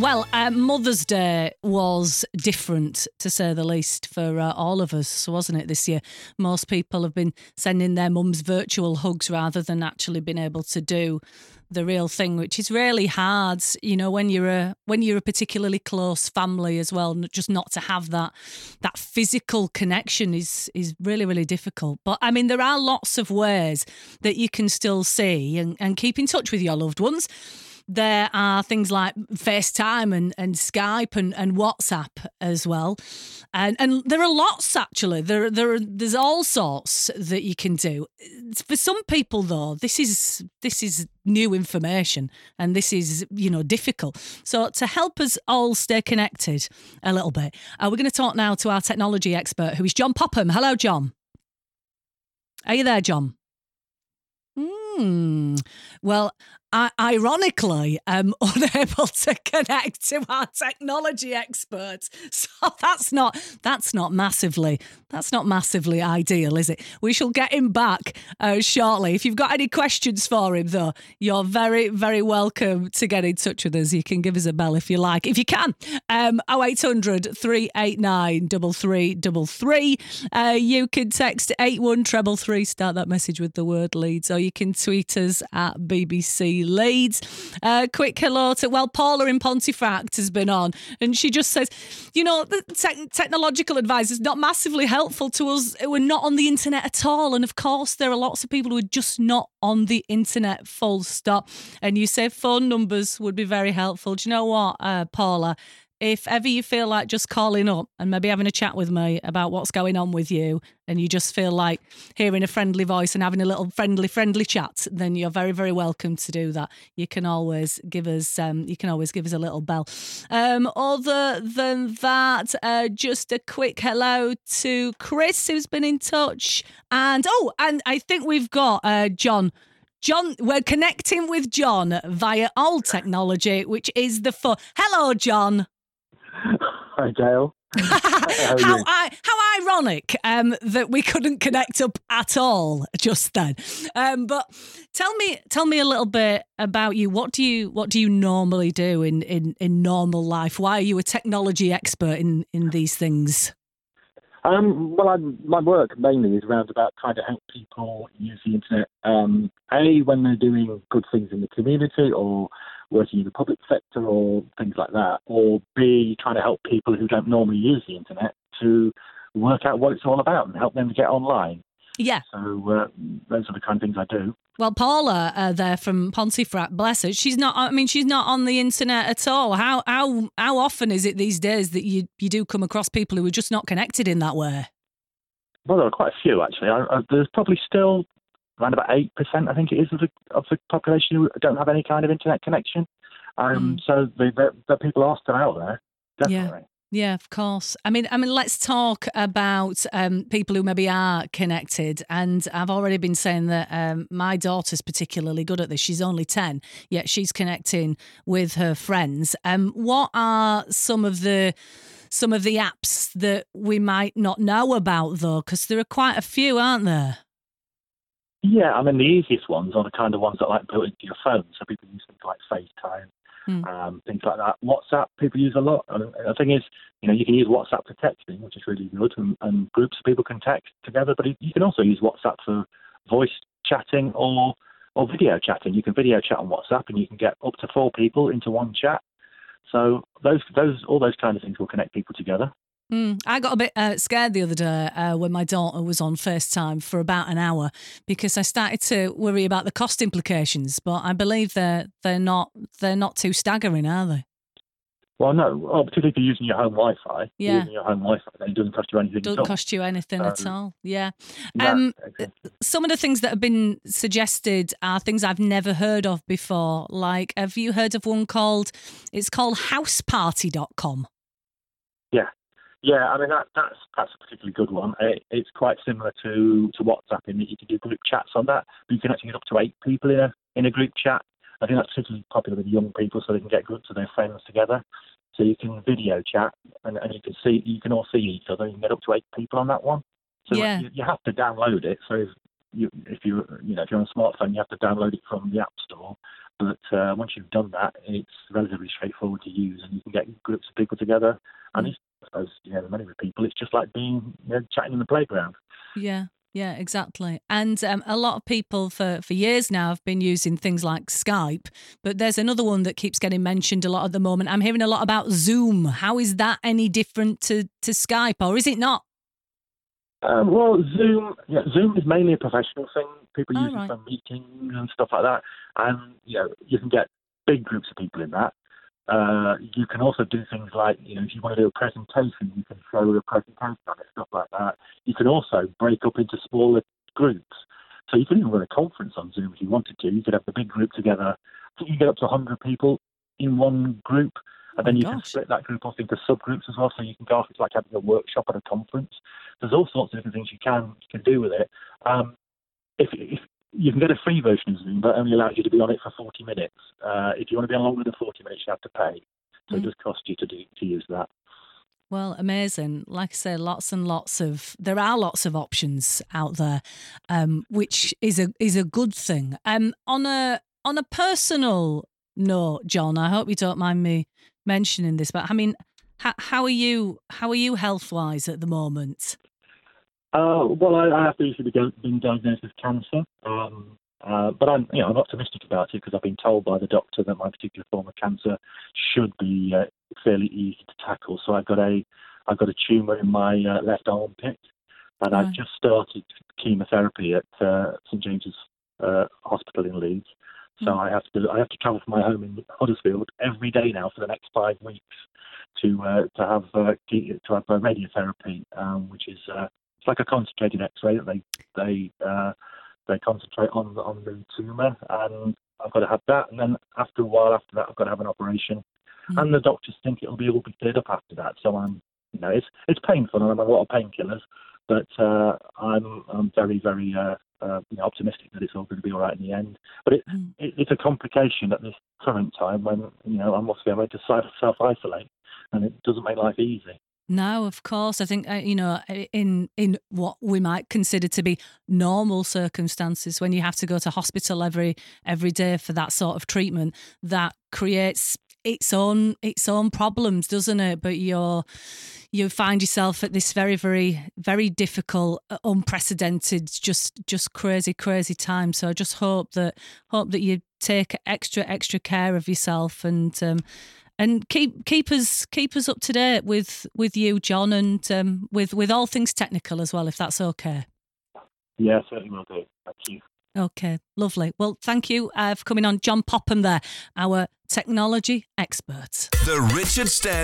Well, uh, Mother's Day was different, to say the least, for uh, all of us, wasn't it, this year? Most people have been sending their mums virtual hugs rather than actually being able to do the real thing, which is really hard, you know, when you're a when you're a particularly close family as well, just not to have that that physical connection is is really, really difficult. But I mean, there are lots of ways that you can still see and, and keep in touch with your loved ones there are things like FaceTime and, and Skype and, and WhatsApp as well. And, and there are lots actually. There, there are, there's all sorts that you can do. For some people though, this is this is new information and this is you know difficult. So to help us all stay connected a little bit, uh, we're going to talk now to our technology expert who is John Popham. Hello, John. Are you there, John? Hmm. Well, I, ironically, am unable to connect to our technology experts. So that's not that's not massively that's not massively ideal, is it? We shall get him back uh, shortly. If you've got any questions for him, though, you're very very welcome to get in touch with us. You can give us a bell if you like, if you can. Um, 0800 389 3333. Uh, you can text eight one treble three. Start that message with the word Leeds, or you can tweet us at BBC Leeds. Uh, quick hello to, well, Paula in Pontefract has been on, and she just says, you know, the te- technological advice is not massively helpful to us who are not on the internet at all. And of course, there are lots of people who are just not on the internet, full stop. And you say phone numbers would be very helpful. Do you know what, uh, Paula? If ever you feel like just calling up and maybe having a chat with me about what's going on with you and you just feel like hearing a friendly voice and having a little friendly friendly chat then you're very very welcome to do that you can always give us um, you can always give us a little bell um, other than that uh, just a quick hello to chris who's been in touch and oh and i think we've got uh, john John, we're connecting with John via old technology, which is the phone. Hello, John. Hi, Dale. how, how, I, how ironic um, that we couldn't connect up at all just then. Um, but tell me, tell me a little bit about you. What do you what do you normally do in, in, in normal life? Why are you a technology expert in, in these things? Um, well, I'm, my work mainly is around about trying to help people use the internet. Um, a when they're doing good things in the community or working in the public sector or things like that, or B, trying to help people who don't normally use the internet to work out what it's all about and help them to get online. Yeah. So uh, those are the kind of things I do. Well, Paula uh, there from Pontefract, bless her. She's not. I mean, she's not on the internet at all. How how how often is it these days that you you do come across people who are just not connected in that way? Well, there are quite a few actually. I, I, there's probably still around about eight percent, I think it is, of the of the population who don't have any kind of internet connection. Um, mm. So the, the, the, people are still out there, definitely. Yeah. Yeah, of course. I mean, I mean, let's talk about um, people who maybe are connected. And I've already been saying that um, my daughter's particularly good at this. She's only ten, yet she's connecting with her friends. Um, what are some of the some of the apps that we might not know about, though? Because there are quite a few, aren't there? Yeah, I mean the easiest ones are the kind of ones that like built into your phone. So people use things like FaceTime, mm. um, things like that. WhatsApp people use a lot. And the thing is, you know, you can use WhatsApp for texting, which is really good, and, and groups of people can text together. But you can also use WhatsApp for voice chatting or or video chatting. You can video chat on WhatsApp, and you can get up to four people into one chat. So those those all those kind of things will connect people together. Mm, I got a bit uh, scared the other day uh, when my daughter was on FaceTime for about an hour because I started to worry about the cost implications. But I believe they're they're not they're not too staggering, are they? Well, no. Well, particularly if you're using your home Wi-Fi. Yeah. Using your home Wi-Fi, then it doesn't cost you anything. Doesn't cost you anything um, at all. Yeah. Um, exactly. Some of the things that have been suggested are things I've never heard of before. Like, have you heard of one called? It's called houseparty.com. Yeah. I mean that, that's that's a particularly good one. It, it's quite similar to, to WhatsApp in that you can do group chats on that, but you can actually get up to eight people in a in a group chat. I think that's particularly popular with young people, so they can get groups of their friends together. So you can video chat, and, and you can see you can all see each other. You can get up to eight people on that one. So yeah. you, you have to download it. So if you if you you know if you're on a smartphone, you have to download it from the App Store, But uh, once you've done that, it's relatively straightforward to use, and you can get groups of people together. And mm. it's, Suppose, you know, many people, it's just like being you know, chatting in the playground. Yeah. Yeah, exactly. And um, a lot of people for, for years now have been using things like Skype, but there's another one that keeps getting mentioned a lot at the moment. I'm hearing a lot about Zoom. How is that any different to, to Skype, or is it not? Um, well, Zoom, yeah, Zoom is mainly a professional thing. People use right. it for meetings and stuff like that, and you know you can get big groups of people in that. Uh, you can also do things like, you know, if you want to do a presentation, you can show a presentation on it, stuff like that. You can also break up into smaller groups. So you can even run a conference on Zoom if you wanted to. You could have the big group together. I think you get up to 100 people in one group, and oh then you gosh. can split that group off into subgroups as well. So you can go off it's like having a workshop at a conference. There's all sorts of different things you can you can do with it. Um, if, if you can get a free version of Zoom, but only allows you to be on it for 40 minutes. Uh, if you want to be on longer than 40 minutes, you have to pay. So mm. it does cost you to do to use that. Well, amazing. Like I say, lots and lots of there are lots of options out there, um, which is a is a good thing. Um, on a on a personal note, John, I hope you don't mind me mentioning this, but I mean, how, how are you? How are you health wise at the moment? Uh, well, I, I have recently been diagnosed with cancer, um, uh, but I'm, you know, I'm optimistic about it because I've been told by the doctor that my particular form of cancer should be uh, fairly easy to tackle. So I've got a, I've got a tumour in my uh, left armpit, and right. I've just started chemotherapy at uh, St James's uh, Hospital in Leeds. So mm. I have to, I have to travel from my home in Huddersfield every day now for the next five weeks to uh, to have uh, to have radiotherapy, um, which is uh, it's like a concentrated X-ray that they they uh, they concentrate on on the tumor, and I've got to have that. And then after a while, after that, I've got to have an operation, mm. and the doctors think it'll be all be cleared up after that. So I'm, you know, it's it's painful, and I'm on a lot of painkillers, but uh, I'm I'm very very uh, uh, you know, optimistic that it's all going to be all right in the end. But it, mm. it, it's a complication at this current time when you know I'm also having to self isolate, and it doesn't make life easy. No, of course. I think uh, you know, in in what we might consider to be normal circumstances, when you have to go to hospital every every day for that sort of treatment, that creates its own its own problems, doesn't it? But you're you find yourself at this very very very difficult, uh, unprecedented, just just crazy crazy time. So I just hope that hope that you take extra extra care of yourself and um, and keep keep us keep us up to date with with you, John, and um, with with all things technical as well, if that's okay. Yeah, certainly will do. Thank you. Okay, lovely. Well, thank you uh, for coming on, John Popham. There, our technology expert. The Richard Stead